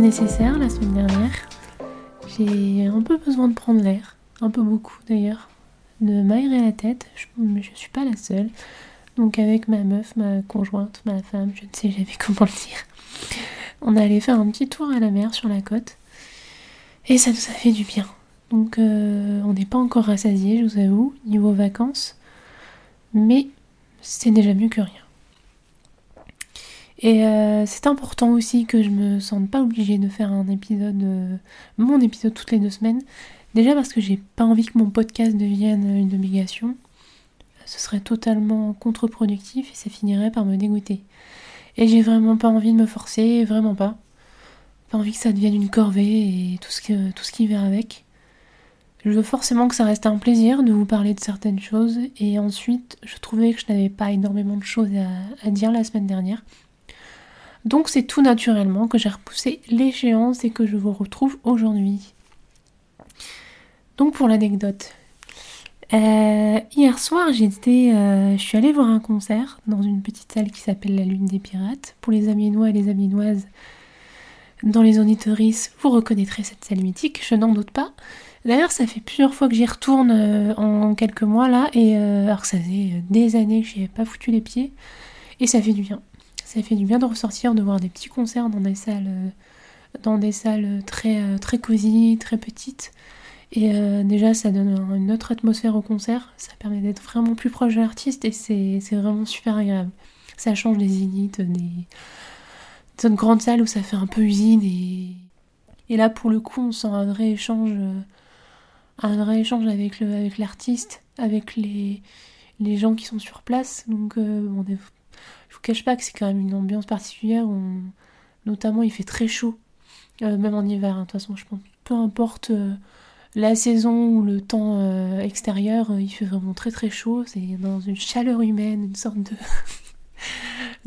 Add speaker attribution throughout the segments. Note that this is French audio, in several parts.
Speaker 1: nécessaire la semaine dernière. J'ai un peu besoin de prendre l'air, un peu beaucoup d'ailleurs, de m'aérer la tête, je suis pas la seule. Donc avec ma meuf, ma conjointe, ma femme, je ne sais jamais comment le dire, on allait faire un petit tour à la mer sur la côte. Et ça nous a fait du bien. Donc euh, on n'est pas encore rassasié, je vous avoue, niveau vacances. Mais c'est déjà mieux que rien. Et euh, c'est important aussi que je me sente pas obligée de faire un épisode, euh, mon épisode toutes les deux semaines. Déjà parce que j'ai pas envie que mon podcast devienne une obligation. Ce serait totalement contre-productif et ça finirait par me dégoûter. Et j'ai vraiment pas envie de me forcer, vraiment pas. Pas envie que ça devienne une corvée et tout ce, tout ce qui vient avec. Je veux forcément que ça reste un plaisir de vous parler de certaines choses. Et ensuite, je trouvais que je n'avais pas énormément de choses à dire la semaine dernière. Donc c'est tout naturellement que j'ai repoussé l'échéance et que je vous retrouve aujourd'hui. Donc pour l'anecdote. Euh, hier soir, j'étais, euh, je suis allée voir un concert dans une petite salle qui s'appelle la Lune des Pirates. Pour les Amiénois et les Amiénoises, dans les auditoristes, vous reconnaîtrez cette salle mythique, je n'en doute pas. D'ailleurs, ça fait plusieurs fois que j'y retourne euh, en quelques mois là, et alors que ça faisait des années que j'y avais pas foutu les pieds, et ça fait du bien. Ça fait du bien de ressortir, de voir des petits concerts dans des salles, euh, dans des salles très, euh, très cosy, très petites. Et euh, déjà, ça donne une autre atmosphère au concert. Ça permet d'être vraiment plus proche de l'artiste et c'est vraiment super agréable. Ça change des élites, des, grandes salles où ça fait un peu usine et, et là, pour le coup, on sent un vrai échange, un vrai échange avec l'artiste, avec, avec les, les gens qui sont sur place. Donc, bon, je vous cache pas que c'est quand même une ambiance particulière où notamment il fait très chaud, euh, même en hiver, hein, de toute façon je pense. Peu importe euh, la saison ou le temps euh, extérieur, il fait vraiment très très chaud, c'est dans une chaleur humaine, une sorte de,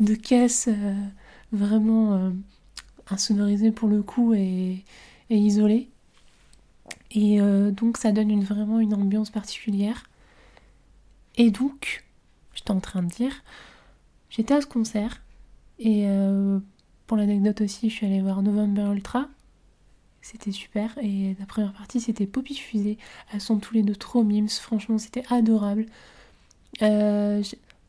Speaker 1: de caisse vraiment insonorisée pour le coup et, isolée. Et donc ça donne vraiment une ambiance particulière. Et donc, j'étais en train de dire, J'étais à ce concert et euh, pour l'anecdote aussi, je suis allée voir November Ultra. C'était super. Et la première partie, c'était Poppy Fusée. Elles sont tous les deux trop mimes. Franchement, c'était adorable. Euh,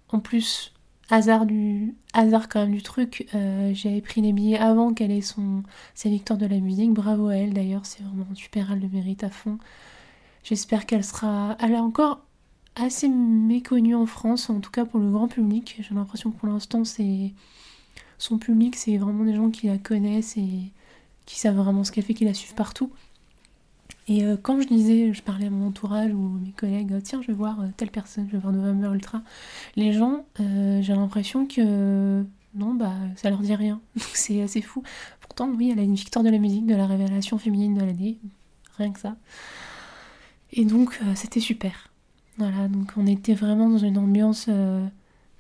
Speaker 1: en plus, hasard du hasard quand même du truc, euh, j'avais pris les billets avant qu'elle ait son sa victoire de la musique. Bravo à elle d'ailleurs, c'est vraiment super. Elle le mérite à fond. J'espère qu'elle sera. Elle a encore assez méconnu en France, en tout cas pour le grand public. J'ai l'impression que pour l'instant, c'est son public, c'est vraiment des gens qui la connaissent et qui savent vraiment ce qu'elle fait, qui la suivent partout. Et euh, quand je disais, je parlais à mon entourage ou mes collègues, tiens, je vais voir euh, telle personne, je vais voir November Ultra, les gens, euh, j'ai l'impression que non, bah ça leur dit rien. C'est assez fou. Pourtant, oui, elle a une victoire de la musique, de la révélation féminine de l'année, rien que ça. Et donc, c'était super. Voilà, donc on était vraiment dans une ambiance euh,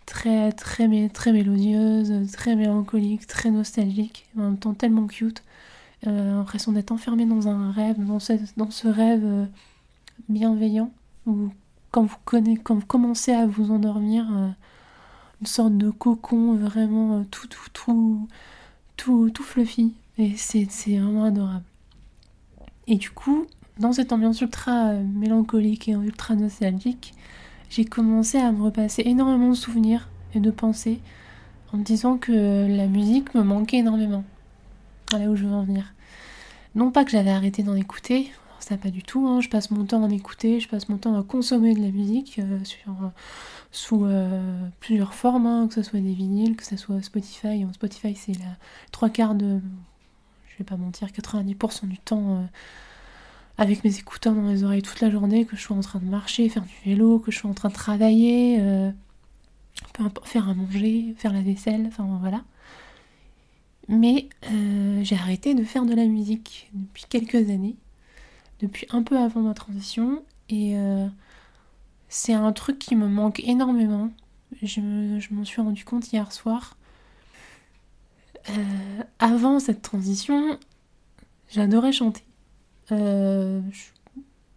Speaker 1: très, très, très mélodieuse, très mélancolique, très nostalgique, en même temps tellement cute. Euh, l'impression d'être enfermé dans un rêve, dans ce, dans ce rêve euh, bienveillant, où quand vous, connaissez, quand vous commencez à vous endormir, euh, une sorte de cocon vraiment tout, tout, tout, tout, tout fluffy. Et c'est vraiment adorable. Et du coup, dans cette ambiance ultra euh, mélancolique et ultra nostalgique, j'ai commencé à me repasser énormément de souvenirs et de pensées en me disant que la musique me manquait énormément. Voilà où je veux en venir. Non pas que j'avais arrêté d'en écouter, ça pas du tout, hein. je passe mon temps à en écouter, je passe mon temps à consommer de la musique euh, euh, sous plusieurs formes, hein, que ce soit des vinyles, que ce soit Spotify. Spotify c'est la trois quarts de, je vais pas mentir, 90% du temps avec mes écouteurs dans les oreilles toute la journée, que je sois en train de marcher, faire du vélo, que je sois en train de travailler, euh, faire à manger, faire la vaisselle, enfin voilà. Mais euh, j'ai arrêté de faire de la musique depuis quelques années, depuis un peu avant ma transition, et euh, c'est un truc qui me manque énormément. Je, m'en suis rendu compte hier soir. avant cette transition, j'adorais chanter. Euh,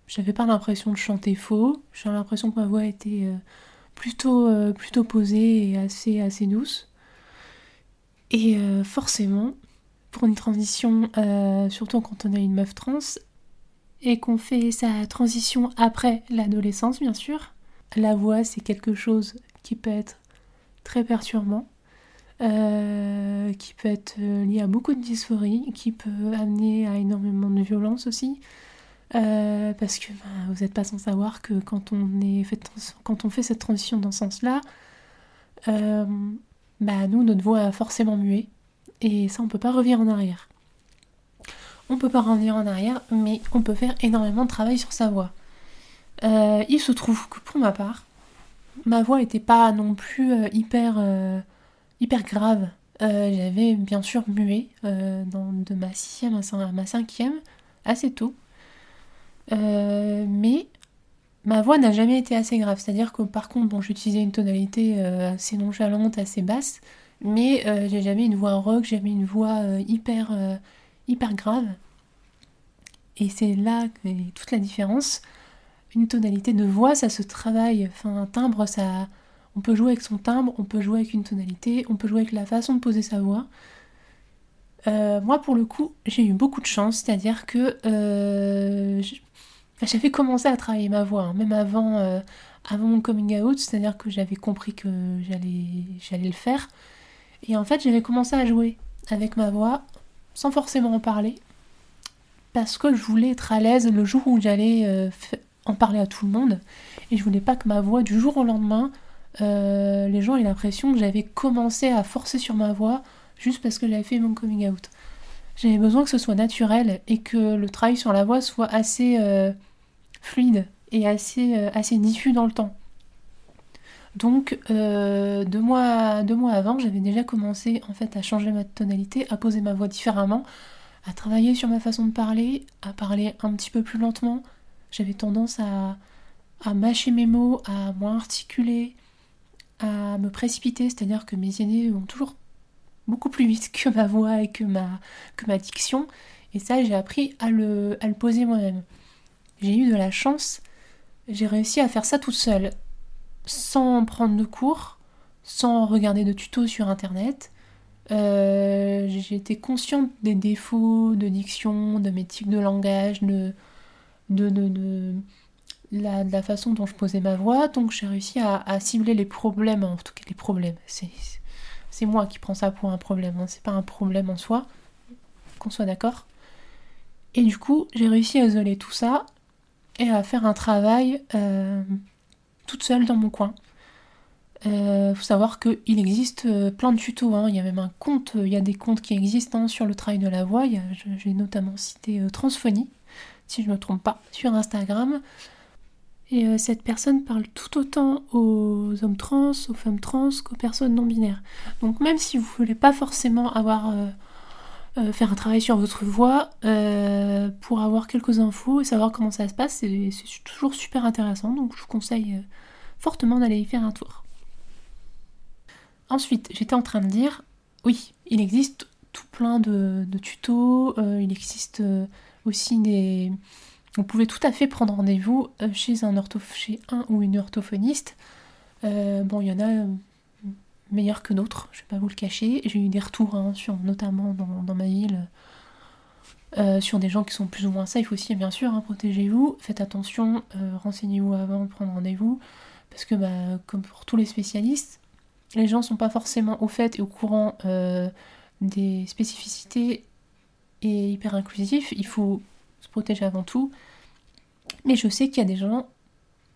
Speaker 1: j'avais pas l'impression de chanter faux. J'ai l'impression que ma voix était euh, plutôt, euh, plutôt posée et assez, assez douce. Et forcément, pour une transition, surtout quand on est une meuf trans, et qu'on fait sa transition après l'adolescence, bien sûr. La voix, c'est quelque chose qui peut être très perturbant, euh, qui peut être lié à beaucoup de dysphorie, qui peut amener à énormément de violence aussi. Euh, parce que ben, vous n'êtes pas sans savoir que quand on, est fait, quand on fait cette transition dans ce sens-là, euh, bah, nous, notre voix a forcément mué. Et ça, on peut pas revenir en arrière. On peut pas revenir en arrière, mais on peut faire énormément de travail sur sa voix. Euh, il se trouve que pour ma part, ma voix n'était pas non plus euh, hyper, euh, hyper grave. J'avais bien sûr mué dans, de ma sixième à ma cinquième, assez tôt. mais ma voix n'a jamais été assez grave. C'est-à-dire que par contre, bon, j'utilisais une tonalité assez nonchalante, assez basse, mais j'ai jamais une voix rock, jamais une voix hyper, hyper grave. Et c'est là que toute la différence une tonalité de voix, ça se travaille. Enfin, un timbre, ça. On peut jouer avec son timbre, on peut jouer avec une tonalité, on peut jouer avec la façon de poser sa voix. Euh, moi, pour le coup, j'ai eu beaucoup de chance, c'est-à-dire que euh, j'avais commencé à travailler ma voix, hein, même avant, euh, avant mon coming out, c'est-à-dire que j'avais compris que j'allais le faire. Et en fait, j'avais commencé à jouer avec ma voix, sans forcément en parler, parce que je voulais être à l'aise le jour où j'allais en parler à tout le monde. Et je voulais pas que ma voix, du jour au lendemain, euh, les gens aient l'impression que j'avais commencé à forcer sur ma voix juste parce que j'avais fait mon coming out. J'avais besoin que ce soit naturel et que le travail sur la voix soit assez euh, fluide et assez, euh, assez diffus dans le temps. Donc deux, mois, deux mois avant, j'avais déjà commencé en fait à changer ma tonalité, à poser ma voix différemment, à travailler sur ma façon de parler, à parler un petit peu plus lentement, j'avais tendance à, mâcher mes mots, à moins articuler, à me précipiter, c'est-à-dire que mes aînés vont toujours beaucoup plus vite que ma voix et que ma, que ma diction. Et ça, j'ai appris à le, à le poser moi-même. J'ai eu de la chance, j'ai réussi à faire ça toute seule, sans prendre de cours, sans regarder de tutos sur internet. Euh, été consciente des défauts de diction, de mes tics de langage, de, de, de, la, la, façon dont je posais ma voix, donc j'ai réussi à, cibler les problèmes, en tout cas les problèmes. C'est moi qui prends ça pour un problème, hein. c'est pas un problème en soi, qu'on soit d'accord. Et du coup, j'ai réussi à isoler tout ça et à faire un travail euh, toute seule dans mon coin. Il euh, faut savoir qu'il existe euh, plein de tutos, hein. il y a même un compte, il y a des comptes qui existent hein, sur le travail de la voix, j'ai notamment cité Transphonie, si je ne me trompe pas, sur Instagram. Et euh, cette personne parle tout autant aux hommes trans, aux femmes trans qu'aux personnes non binaires. Donc même si vous ne voulez pas forcément avoir euh, euh, faire un travail sur votre voix pour avoir quelques infos et savoir comment ça se passe, c'est toujours super intéressant. Donc je vous conseille fortement d'aller y faire un tour. Ensuite, j'étais en train de dire, oui, il existe tout plein de, de tutos, il existe aussi des... Vous pouvez tout à fait prendre rendez-vous euh, chez un, chez un ou une orthophoniste. Euh, bon, il y en a euh, meilleurs que d'autres, je vais pas vous le cacher. J'ai eu des retours, hein, sur, notamment dans, ma ville, sur des gens qui sont plus ou moins safe aussi, bien sûr, hein, protégez-vous, faites attention, renseignez-vous avant de prendre rendez-vous, parce que bah, comme pour tous les spécialistes, les gens sont pas forcément au fait et au courant des spécificités et hyper inclusif, il faut se protéger avant tout. Mais je sais qu'il y a des gens,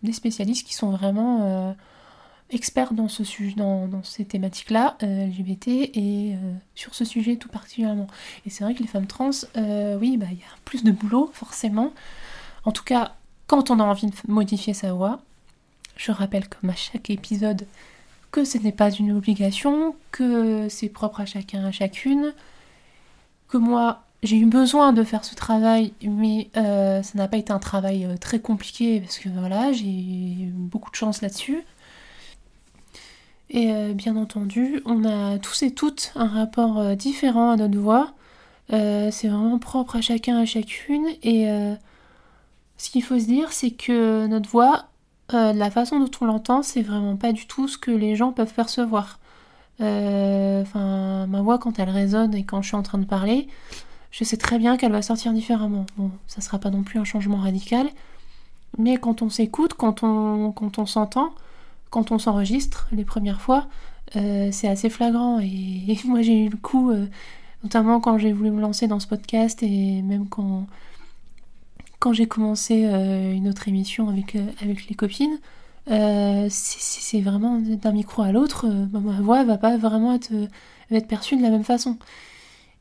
Speaker 1: des spécialistes qui sont vraiment euh, experts dans, ce sujet, dans, ces thématiques-là, euh, LGBT, et euh, sur ce sujet tout particulièrement. Et c'est vrai que les femmes trans, oui, bah, il y a plus de boulot, forcément. En tout cas, quand on a envie de modifier sa voix, je rappelle comme à chaque épisode que ce n'est pas une obligation, que c'est propre à chacun, à chacune, que moi j'ai eu besoin de faire ce travail, mais euh, ça n'a pas été un travail euh, très compliqué parce que voilà, j'ai eu beaucoup de chance là-dessus. Et euh, bien entendu, on a tous et toutes un rapport différent à notre voix. c'est vraiment propre à chacun, à chacune. Et ce qu'il faut se dire, c'est que notre voix, la façon dont on l'entend, c'est vraiment pas du tout ce que les gens peuvent percevoir. Enfin, ma voix quand elle résonne et quand je suis en train de parler, je sais très bien qu'elle va sortir différemment. Bon, ça sera pas non plus un changement radical, mais quand on s'écoute, quand on, s'entend, quand on s'enregistre les premières fois, euh, c'est assez flagrant. Et, moi j'ai eu le coup, euh, notamment quand j'ai voulu me lancer dans ce podcast et même quand, j'ai commencé euh, une autre émission avec, les copines. c'est vraiment d'un micro à l'autre, ma voix va pas vraiment être perçue de la même façon.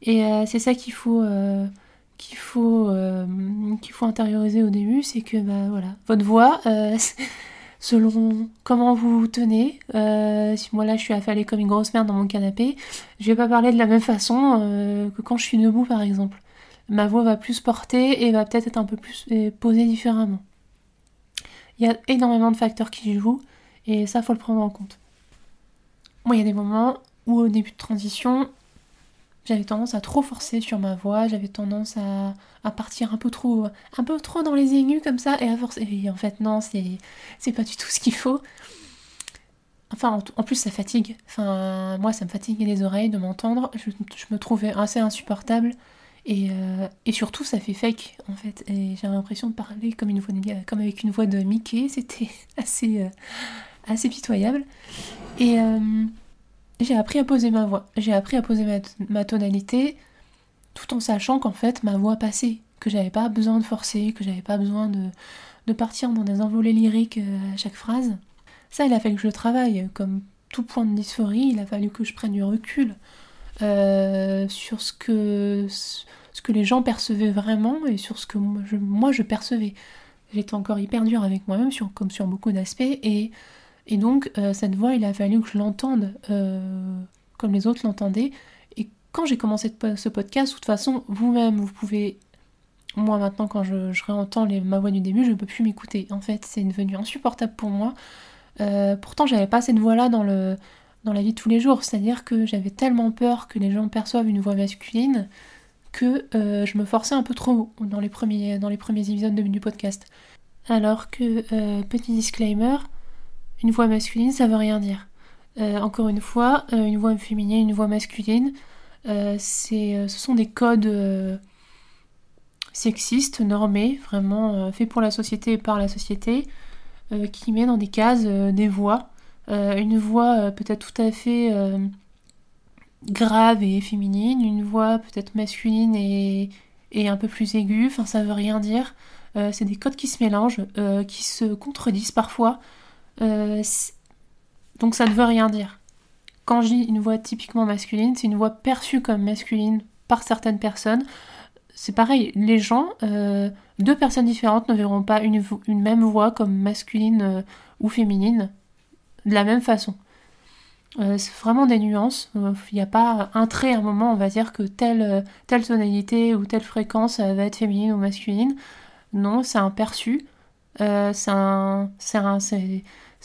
Speaker 1: Et c'est ça qu'il faut qu'il faut, qu'il faut intérioriser au début, c'est que bah, voilà, votre voix, selon comment vous vous tenez. Euh, si moi là je suis affalée comme une grosse merde dans mon canapé, je vais pas parler de la même façon euh, que quand je suis debout par exemple. Ma voix va plus porter et va peut-être être un peu plus posée différemment. Il y a énormément de facteurs qui jouent et ça faut le prendre en compte. Moi il y a des moments où au début de transition, j'avais tendance à trop forcer sur ma voix, j'avais tendance à, à, partir un peu trop un peu trop dans les aigus comme ça et à forcer. Et en fait non, c'est pas du tout ce qu'il faut. Enfin, en, plus ça fatigue. Enfin, moi ça me fatigue les oreilles de m'entendre. Je, me trouvais assez insupportable. Et, euh, et, surtout, ça fait fake, en fait. Et j'ai l'impression de parler comme, une voix de, comme avec une voix de Mickey. C'était assez, euh, assez pitoyable. Et, euh, j'ai appris à poser ma voix, j'ai appris à poser ma, tonalité, tout en sachant qu'en fait ma voix passait, que j'avais pas besoin de forcer, que j'avais pas besoin de, de, partir dans des envolées lyriques euh, à chaque phrase. Ça, il a fallu que je le travaille. Comme tout point de dysphorie, il a fallu que je prenne du recul euh, sur ce que, ce que les gens percevaient vraiment et sur ce que moi je, percevais. J'étais encore hyper dure avec moi-même, comme sur beaucoup d'aspects, et et donc, euh, cette voix, il a fallu que je l'entende euh, comme les autres l'entendaient. Et quand j'ai commencé ce podcast, de toute façon, vous-même, vous pouvez. Moi, maintenant, quand je, réentends ma voix du début, je ne peux plus m'écouter. En fait, c'est devenu insupportable pour moi. Euh, pourtant, j'avais pas cette voix-là dans, dans la vie de tous les jours. C'est-à-dire que j'avais tellement peur que les gens perçoivent une voix masculine que je me forçais un peu trop dans les premiers épisodes du podcast. Alors que, petit disclaimer, une voix masculine, ça veut rien dire. Euh, encore une fois, euh, une voix féminine, une voix masculine, euh, ce sont des codes sexistes, normés, vraiment faits pour la société et par la société, qui met dans des cases des voix. une voix peut-être tout à fait grave et féminine, une voix peut-être masculine et, et, un peu plus aiguë, enfin ça veut rien dire. c'est des codes qui se mélangent, qui se contredisent parfois. Euh, donc ça ne veut rien dire. Quand je dis une voix typiquement masculine, c'est une voix perçue comme masculine par certaines personnes. C'est pareil, les gens, euh, deux personnes différentes ne verront pas une, même voix comme masculine euh, ou féminine de la même façon. c'est vraiment des nuances. Il n'y a pas un trait à un moment, on va dire que telle, telle tonalité ou telle fréquence va être féminine ou masculine. Non, c'est un perçu. C'est un, un,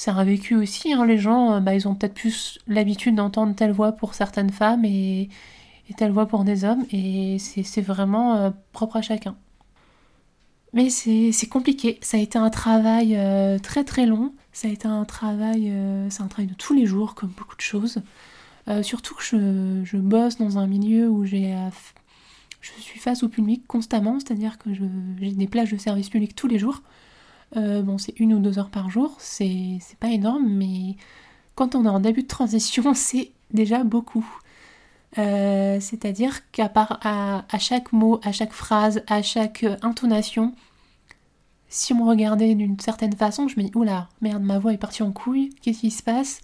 Speaker 1: un vécu aussi. Hein. Les gens, euh, bah, ils ont peut-être plus l'habitude d'entendre telle voix pour certaines femmes et, telle voix pour des hommes. Et c'est vraiment euh, propre à chacun. Mais c'est compliqué. Ça a été un travail euh, très très long. Ça a été un travail, c'est un travail de tous les jours, comme beaucoup de choses. surtout que je, je, bosse dans un milieu où j'ai je suis face au public constamment, c'est-à-dire que j'ai des plages de service public tous les jours. Euh, bon, c'est une ou deux heures par jour, c'est pas énorme, mais quand on est en début de transition, c'est déjà beaucoup. Euh, c'est-à-dire qu'à part à, chaque mot, à chaque phrase, à chaque intonation, si on me regardait d'une certaine façon, je me dis oula, merde, ma voix est partie en couille, qu'est-ce qui se passe?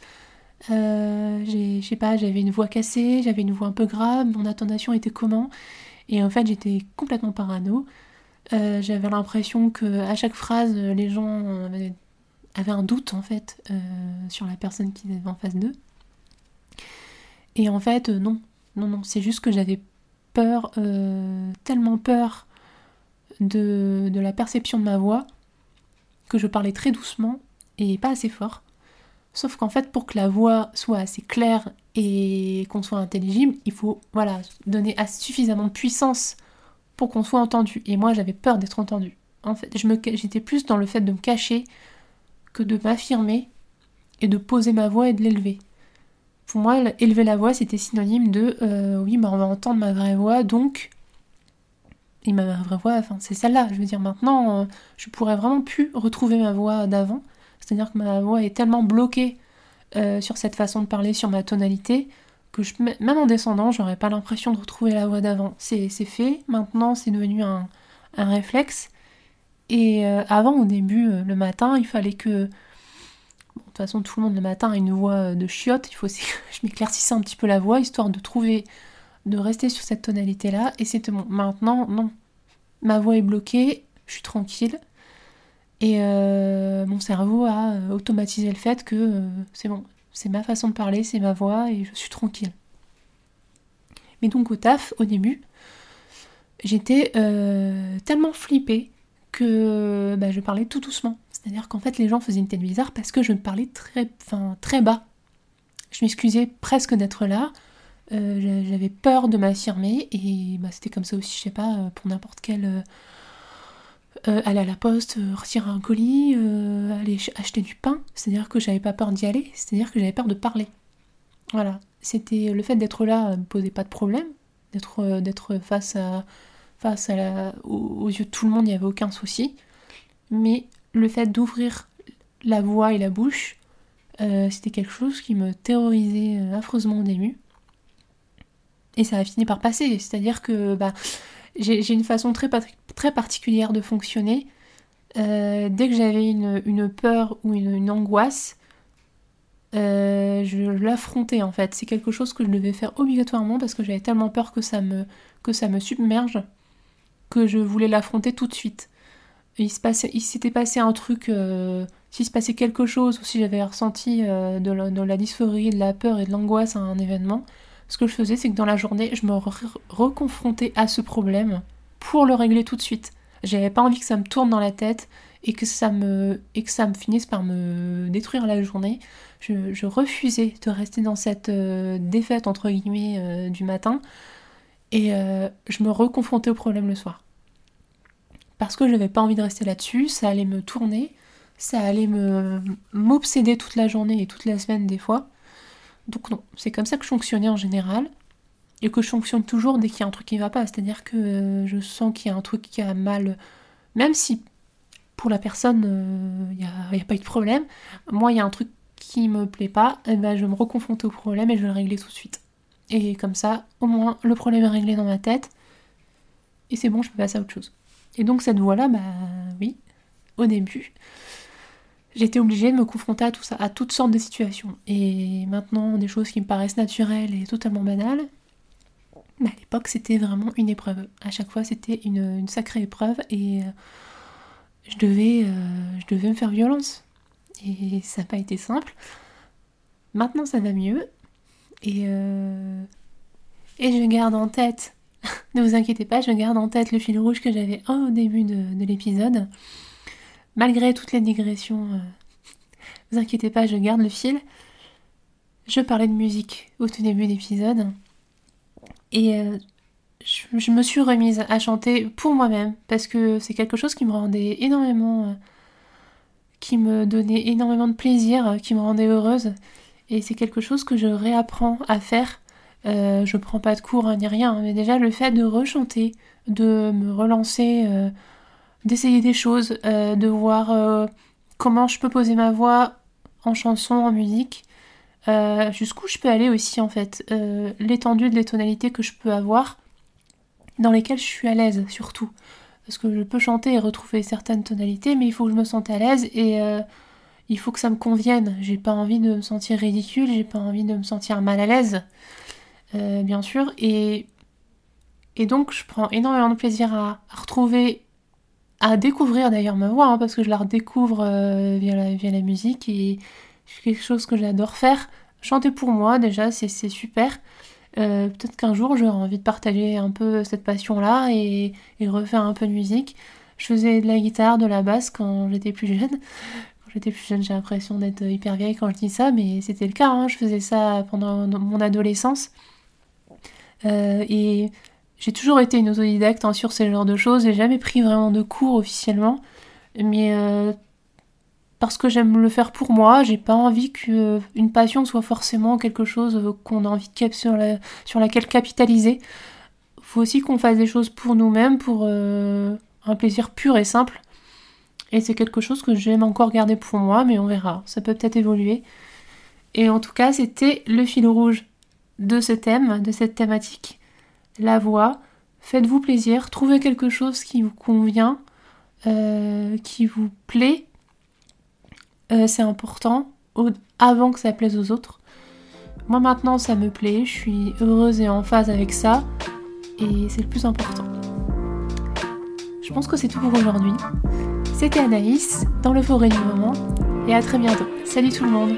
Speaker 1: Euh, Je sais pas, j'avais une voix cassée, j'avais une voix un peu grave, mon intonation était comment? Et en fait, j'étais complètement parano. Euh, j'avais l'impression que à chaque phrase, les gens avaient un doute en fait euh, sur la personne qui était en face d'eux. Et en fait, euh, non, non, non, c'est juste que j'avais peur, tellement peur de, de, la perception de ma voix que je parlais très doucement et pas assez fort. Sauf qu'en fait, pour que la voix soit assez claire et qu'on soit intelligible, il faut voilà donner suffisamment de puissance pour qu'on soit entendu. Et moi, j'avais peur d'être entendu. En fait, j'étais plus dans le fait de me cacher que de m'affirmer et de poser ma voix et de l'élever. pour moi, élever la voix, c'était synonyme de oui, bah, on va entendre ma vraie voix, donc et ma vraie voix, enfin, c'est celle-là. Je veux dire, maintenant, je pourrais vraiment plus retrouver ma voix d'avant. C'est-à-dire que ma voix est tellement bloquée sur cette façon de parler, sur ma tonalité, même en descendant, j'aurais pas l'impression de retrouver la voix d'avant. C'est fait, maintenant c'est devenu un, réflexe. Et euh, avant, au début, euh, le matin, il fallait que. de toute façon, tout le monde le matin a une voix euh, de chiotte. Il faut aussi que je m'éclaircisse un petit peu la voix, histoire de trouver. de rester sur cette tonalité-là. Et c'est bon. Maintenant, non. Ma voix est bloquée, je suis tranquille. Et mon cerveau a automatisé le fait que c'est bon, c'est ma façon de parler, c'est ma voix et je suis tranquille. Mais donc au taf, au début, j'étais euh, tellement flippée que bah, je parlais tout doucement. C'est-à-dire qu'en fait les gens faisaient une tête bizarre parce que je parlais très, très bas. Je m'excusais presque d'être là. Euh, j'avais peur de m'affirmer et bah, c'était comme ça aussi, je sais pas, pour n'importe quel euh, aller à la poste, euh, retirer un colis, euh, aller acheter du pain. C'est-à-dire que j'avais pas peur d'y aller, c'est-à-dire que j'avais peur de parler. Voilà. C'était le fait d'être là me posait pas de problème, d'être d'être face à face aux, yeux de tout le monde, il n'y avait aucun souci. Mais le fait d'ouvrir la voix et la bouche, c'était quelque chose qui me terrorisait affreusement au début. Et ça a fini par passer. C'est-à-dire que bah, j'ai une façon très, très particulière de fonctionner. Euh, dès que j'avais une, peur ou une, angoisse, euh, je l'affrontais en fait. C'est quelque chose que je devais faire obligatoirement parce que j'avais tellement peur que ça me, que ça me submerge que je voulais l'affronter tout de suite. il s'était passé un truc, euh, s'il se passait quelque chose ou si j'avais ressenti de la, de, la, dysphorie, de la peur et de l'angoisse à un événement, ce que je faisais, c'est que dans la journée, je me reconfrontais à ce problème pour le régler tout de suite. J'avais pas envie que ça me tourne dans la tête et que ça me, et que ça me finisse par me détruire la journée. Je, refusais de rester dans cette euh, défaite entre guillemets euh, du matin et euh, je me reconfrontais au problème le soir. Parce que je n'avais pas envie de rester là-dessus, ça allait me tourner, ça allait m'obséder toute la journée et toute la semaine des fois. Donc non, c'est comme ça que je fonctionnais en général. Et que je fonctionne toujours dès qu'il y a un truc qui ne va pas. C'est-à-dire que euh, je sens qu'il y a un truc qui a mal. Même si pour la personne, il n'y a, pas eu de problème. Moi, il y a un truc qui me plaît pas, et eh ben, je me reconfronte au problème et je vais le régler tout de suite. Et comme ça, au moins, le problème est réglé dans ma tête. Et c'est bon, je peux passer à autre chose. Et donc cette voie-là, bah oui, au début, j'étais obligée de me confronter à tout ça, à toutes sortes de situations. Et maintenant, des choses qui me paraissent naturelles et totalement banales, mais à l'époque, c'était vraiment une épreuve. À chaque fois, c'était une, sacrée épreuve et euh, je, devais, euh, je devais me faire violence. Et ça n'a pas été simple. Maintenant, ça va mieux. Et, euh, et je garde en tête, ne vous inquiétez pas, je garde en tête le fil rouge que j'avais au début de l'épisode malgré toutes les digressions, ne euh, vous inquiétez pas, je garde le fil. Je parlais de musique au tout début de. Et euh, je, me suis remise à chanter pour moi-même, parce que c'est quelque chose qui me rendait énormément... Euh, qui me donnait énormément de plaisir, qui me rendait heureuse. Et c'est quelque chose que je réapprends à faire. je prends pas de cours hein, ni rien, mais déjà le fait de rechanter, de me relancer d'essayer des choses, euh, de voir euh, comment je peux poser ma voix en chanson, en musique, euh, jusqu'où je peux aller aussi en fait, l'étendue de les tonalités que je peux avoir, dans lesquelles je suis à l'aise surtout. Parce que je peux chanter et retrouver certaines tonalités, mais il faut que je me sente à l'aise et il faut que ça me convienne. J'ai pas envie de me sentir ridicule, j'ai pas envie de me sentir mal à l'aise, bien sûr. Et, et donc je prends énormément de plaisir à retrouver à découvrir d'ailleurs ma voix, hein, parce que je la redécouvre euh, via, la, via la musique et c'est quelque chose que j'adore faire. Chanter pour moi déjà, c'est super. Euh, peut-être qu'un jour j'aurai envie de partager un peu cette passion-là et, refaire un peu de musique. Je faisais de la guitare, de la basse quand j'étais plus jeune. Quand j'étais plus jeune, j'ai l'impression d'être hyper vieille quand je dis ça, mais c'était le cas. Hein. Je faisais ça pendant mon adolescence. Euh, et j'ai toujours été une autodidacte hein, sur ce genre de choses, j'ai jamais pris vraiment de cours officiellement, mais euh, parce que j'aime le faire pour moi. J'ai pas envie qu'une passion soit forcément quelque chose qu'on a envie de sur laquelle capitaliser. Faut aussi qu'on fasse des choses pour nous-mêmes, pour un plaisir pur et simple. Et c'est quelque chose que j'aime encore garder pour moi, mais on verra. Ça peut peut-être évoluer. Et en tout cas, c'était le fil rouge de ce thème, de cette thématique. La voix. Faites-vous plaisir, trouvez quelque chose qui vous convient, euh, qui vous plaît. Euh, c'est important, avant que ça plaise aux autres. Moi maintenant, ça me plaît, je suis heureuse et en phase avec ça, et c'est le plus important. Je pense que c'est tout pour aujourd'hui. C'était Anaïs dans le forêt du moment, et à très bientôt. Salut tout le monde